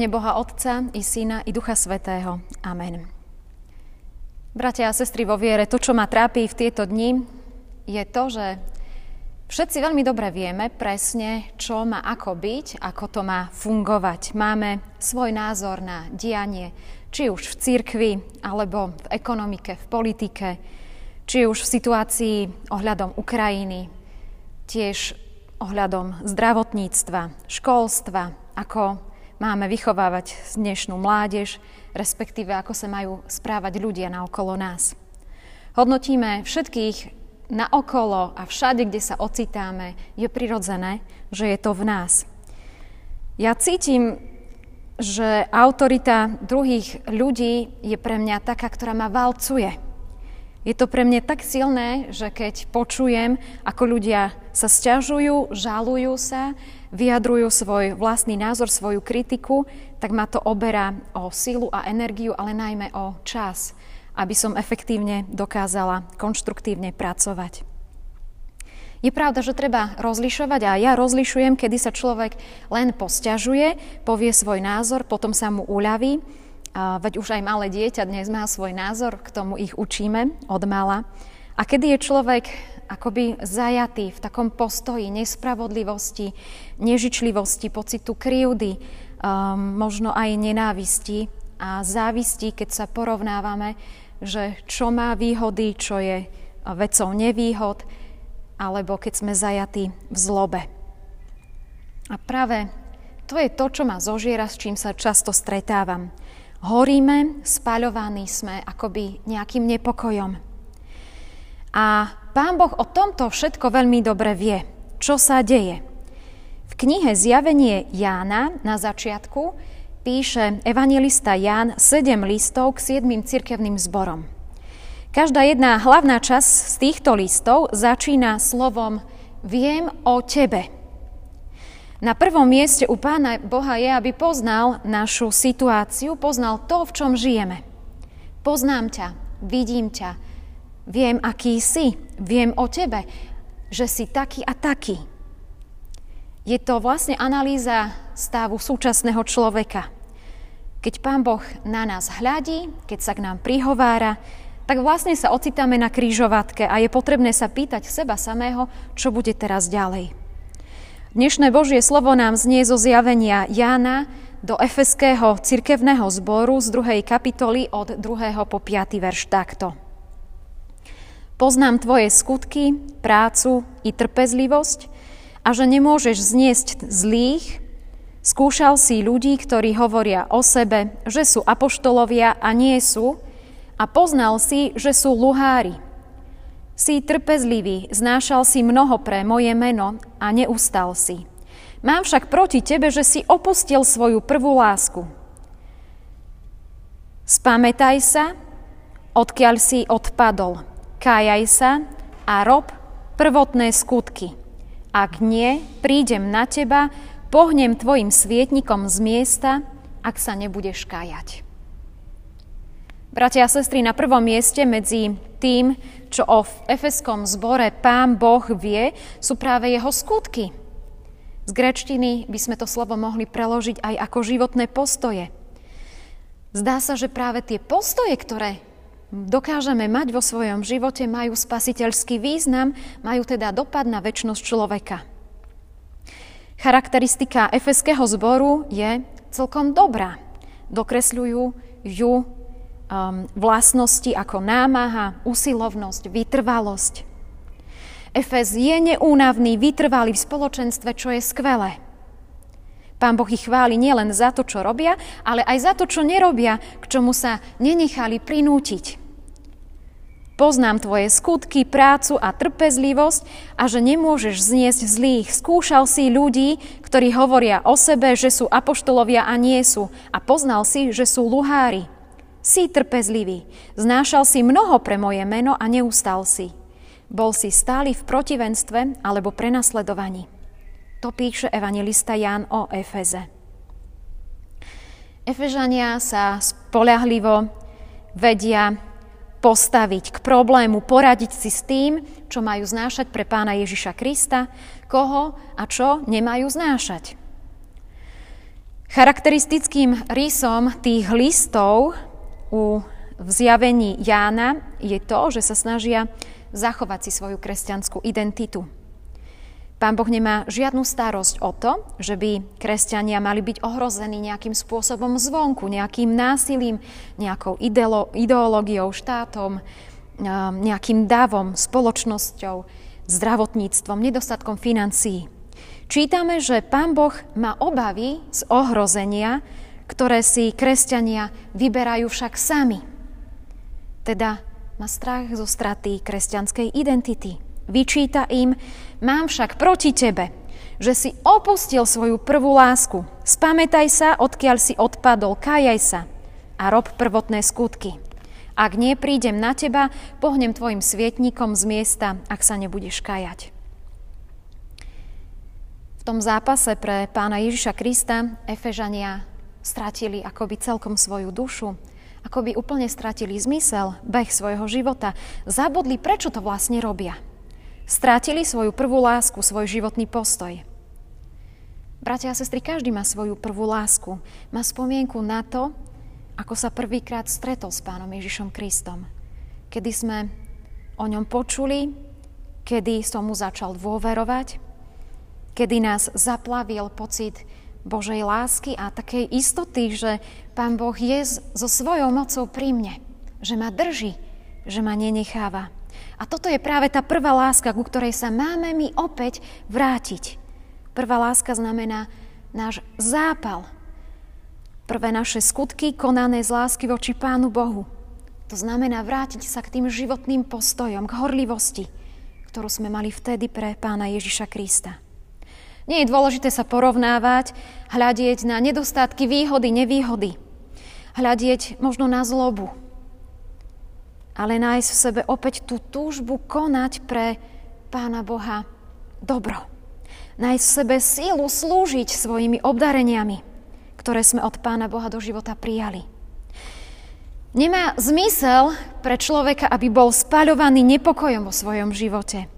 mene Boha Otca i Syna i Ducha Svetého. Amen. Bratia a sestry vo viere, to, čo ma trápi v tieto dni, je to, že všetci veľmi dobre vieme presne, čo má ako byť, ako to má fungovať. Máme svoj názor na dianie, či už v cirkvi, alebo v ekonomike, v politike, či už v situácii ohľadom Ukrajiny, tiež ohľadom zdravotníctva, školstva, ako máme vychovávať dnešnú mládež, respektíve ako sa majú správať ľudia na okolo nás. Hodnotíme všetkých na okolo a všade, kde sa ocitáme, je prirodzené, že je to v nás. Ja cítim, že autorita druhých ľudí je pre mňa taká, ktorá ma valcuje. Je to pre mňa tak silné, že keď počujem, ako ľudia sa sťažujú, žalujú sa, vyjadrujú svoj vlastný názor, svoju kritiku, tak ma to oberá o sílu a energiu, ale najmä o čas, aby som efektívne dokázala konštruktívne pracovať. Je pravda, že treba rozlišovať a ja rozlišujem, kedy sa človek len posťažuje, povie svoj názor, potom sa mu uľaví. Veď už aj malé dieťa dnes má svoj názor, k tomu ich učíme od mala. A kedy je človek akoby zajatý v takom postoji nespravodlivosti, nežičlivosti, pocitu krivdy, um, možno aj nenávisti a závisti, keď sa porovnávame, že čo má výhody, čo je vecou nevýhod, alebo keď sme zajatí v zlobe. A práve to je to, čo ma zožiera, s čím sa často stretávam. Horíme, spaľovaní sme akoby nejakým nepokojom. A Pán Boh o tomto všetko veľmi dobre vie, čo sa deje. V knihe Zjavenie Jána na začiatku píše evangelista Ján 7 listov k 7 cirkevným zborom. Každá jedna hlavná časť z týchto listov začína slovom Viem o tebe. Na prvom mieste u Pána Boha je, aby poznal našu situáciu, poznal to, v čom žijeme. Poznám ťa, vidím ťa, Viem, aký si. Viem o tebe, že si taký a taký. Je to vlastne analýza stavu súčasného človeka. Keď Pán Boh na nás hľadí, keď sa k nám prihovára, tak vlastne sa ocitáme na krížovatke a je potrebné sa pýtať seba samého, čo bude teraz ďalej. Dnešné Božie slovo nám znie zo zjavenia Jána do Efeského cirkevného zboru z 2. kapitoly od 2. po 5. verš takto. Poznám tvoje skutky, prácu i trpezlivosť a že nemôžeš zniesť zlých. Skúšal si ľudí, ktorí hovoria o sebe, že sú apoštolovia a nie sú, a poznal si, že sú luhári. Si trpezlivý, znášal si mnoho pre moje meno a neustal si. Mám však proti tebe, že si opustil svoju prvú lásku. Spamätaj sa, odkiaľ si odpadol kájaj sa a rob prvotné skutky. Ak nie, prídem na teba, pohnem tvojim svietnikom z miesta, ak sa nebudeš kájať. Bratia a sestry, na prvom mieste medzi tým, čo o efeskom zbore Pán Boh vie, sú práve jeho skutky. Z grečtiny by sme to slovo mohli preložiť aj ako životné postoje. Zdá sa, že práve tie postoje, ktoré dokážeme mať vo svojom živote, majú spasiteľský význam, majú teda dopad na väčšnosť človeka. Charakteristika efeského zboru je celkom dobrá. Dokresľujú ju um, vlastnosti ako námaha, usilovnosť, vytrvalosť. Efes je neúnavný, vytrvalý v spoločenstve, čo je skvelé. Pán Boh ich chváli nielen za to, čo robia, ale aj za to, čo nerobia, k čomu sa nenechali prinútiť. Poznám tvoje skutky, prácu a trpezlivosť a že nemôžeš zniesť zlých. Skúšal si ľudí, ktorí hovoria o sebe, že sú apoštolovia a nie sú. A poznal si, že sú luhári. Si trpezlivý. Znášal si mnoho pre moje meno a neustal si. Bol si stály v protivenstve alebo prenasledovaní. To píše evangelista Ján o Efeze. Efežania sa spolahlivo vedia postaviť k problému, poradiť si s tým, čo majú znášať pre pána Ježiša Krista, koho a čo nemajú znášať. Charakteristickým rysom tých listov u v zjavení Jána je to, že sa snažia zachovať si svoju kresťanskú identitu. Pán Boh nemá žiadnu starosť o to, že by kresťania mali byť ohrození nejakým spôsobom zvonku, nejakým násilím, nejakou ideológiou, štátom, nejakým davom, spoločnosťou, zdravotníctvom, nedostatkom financií. Čítame, že Pán Boh má obavy z ohrozenia, ktoré si kresťania vyberajú však sami. Teda má strach zo straty kresťanskej identity Vyčíta im, mám však proti tebe, že si opustil svoju prvú lásku. Spamätaj sa, odkiaľ si odpadol, kajaj sa a rob prvotné skutky. Ak nie, prídem na teba, pohnem tvojim svietnikom z miesta, ak sa nebudeš kajať. V tom zápase pre pána Ježiša Krista Efežania stratili akoby celkom svoju dušu, akoby úplne stratili zmysel, beh svojho života. Zabudli, prečo to vlastne robia – Strátili svoju prvú lásku, svoj životný postoj. Bratia a sestry, každý má svoju prvú lásku. Má spomienku na to, ako sa prvýkrát stretol s pánom Ježišom Kristom. Kedy sme o ňom počuli, kedy som mu začal dôverovať, kedy nás zaplavil pocit Božej lásky a takej istoty, že Pán Boh je so svojou mocou pri mne, že ma drží, že ma nenecháva. A toto je práve tá prvá láska, ku ktorej sa máme my opäť vrátiť. Prvá láska znamená náš zápal. Prvé naše skutky konané z lásky voči Pánu Bohu. To znamená vrátiť sa k tým životným postojom, k horlivosti, ktorú sme mali vtedy pre Pána Ježiša Krista. Nie je dôležité sa porovnávať, hľadieť na nedostatky, výhody, nevýhody. Hľadieť možno na zlobu, ale nájsť v sebe opäť tú túžbu konať pre Pána Boha dobro. Nájsť v sebe sílu slúžiť svojimi obdareniami, ktoré sme od Pána Boha do života prijali. Nemá zmysel pre človeka, aby bol spaľovaný nepokojom vo svojom živote.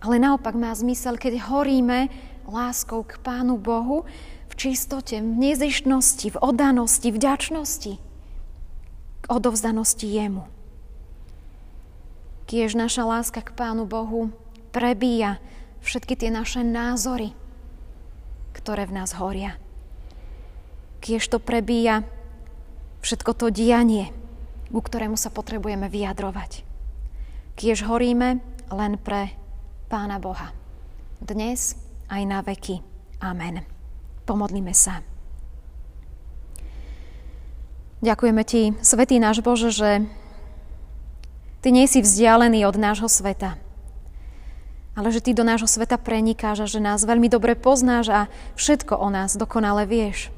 Ale naopak má zmysel, keď horíme láskou k Pánu Bohu v čistote, v nezištnosti, v oddanosti, v ďačnosti, k odovzdanosti Jemu. Kiež naša láska k Pánu Bohu prebíja všetky tie naše názory, ktoré v nás horia. Kiež to prebíja všetko to dianie, ku ktorému sa potrebujeme vyjadrovať. Kiež horíme len pre Pána Boha. Dnes aj na veky. Amen. Pomodlíme sa. Ďakujeme Ti, Svetý náš Bože, že Ty nie si vzdialený od nášho sveta, ale že Ty do nášho sveta prenikáš a že nás veľmi dobre poznáš a všetko o nás dokonale vieš.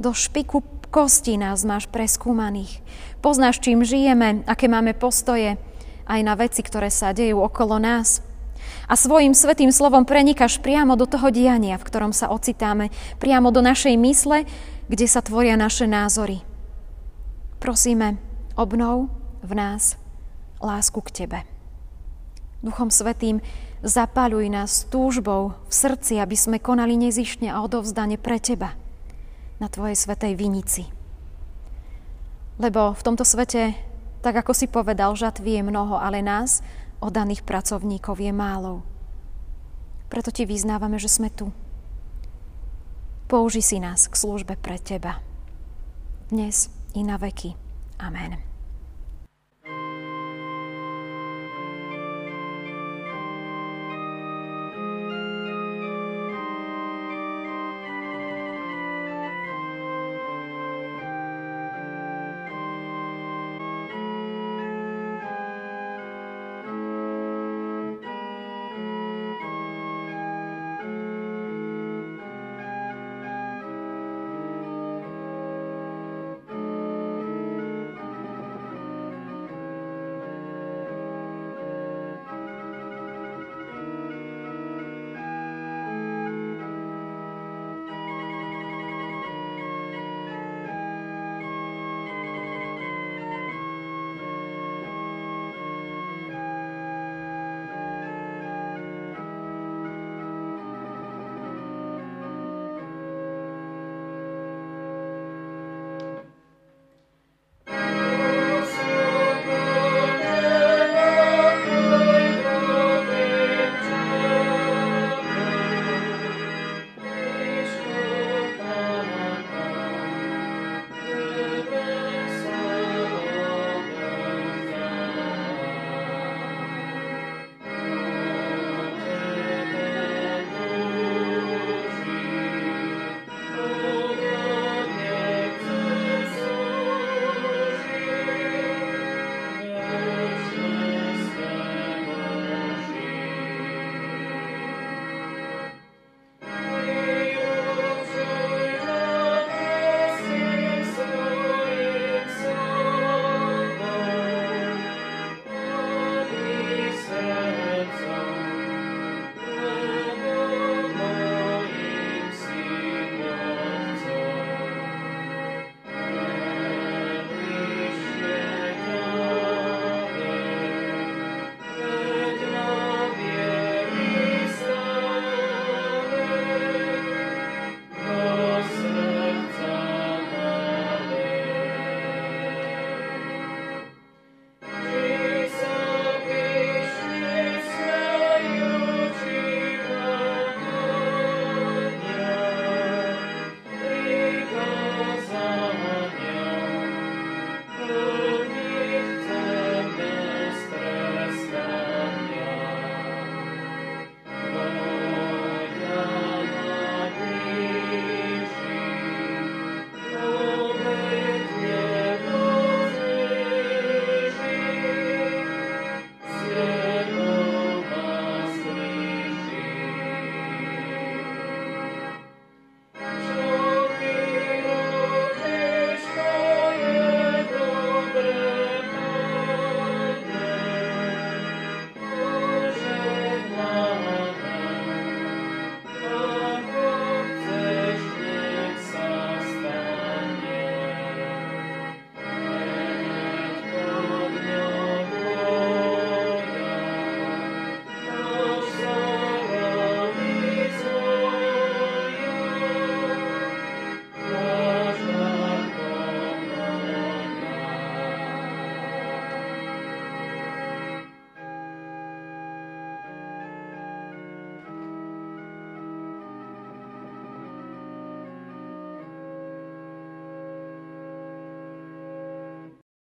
Do špiku kostí nás máš preskúmaných. Poznáš, čím žijeme, aké máme postoje, aj na veci, ktoré sa dejú okolo nás. A svojim svetým slovom prenikáš priamo do toho diania, v ktorom sa ocitáme, priamo do našej mysle, kde sa tvoria naše názory. Prosíme, obnov v nás lásku k Tebe. Duchom Svetým zapáľuj nás túžbou v srdci, aby sme konali nezišne a odovzdane pre Teba na Tvojej svetej vinici. Lebo v tomto svete, tak ako si povedal, žatvy je mnoho, ale nás, oddaných pracovníkov, je málo. Preto Ti vyznávame, že sme tu. Použi si nás k službe pre Teba. Dnes i na veky. Amen.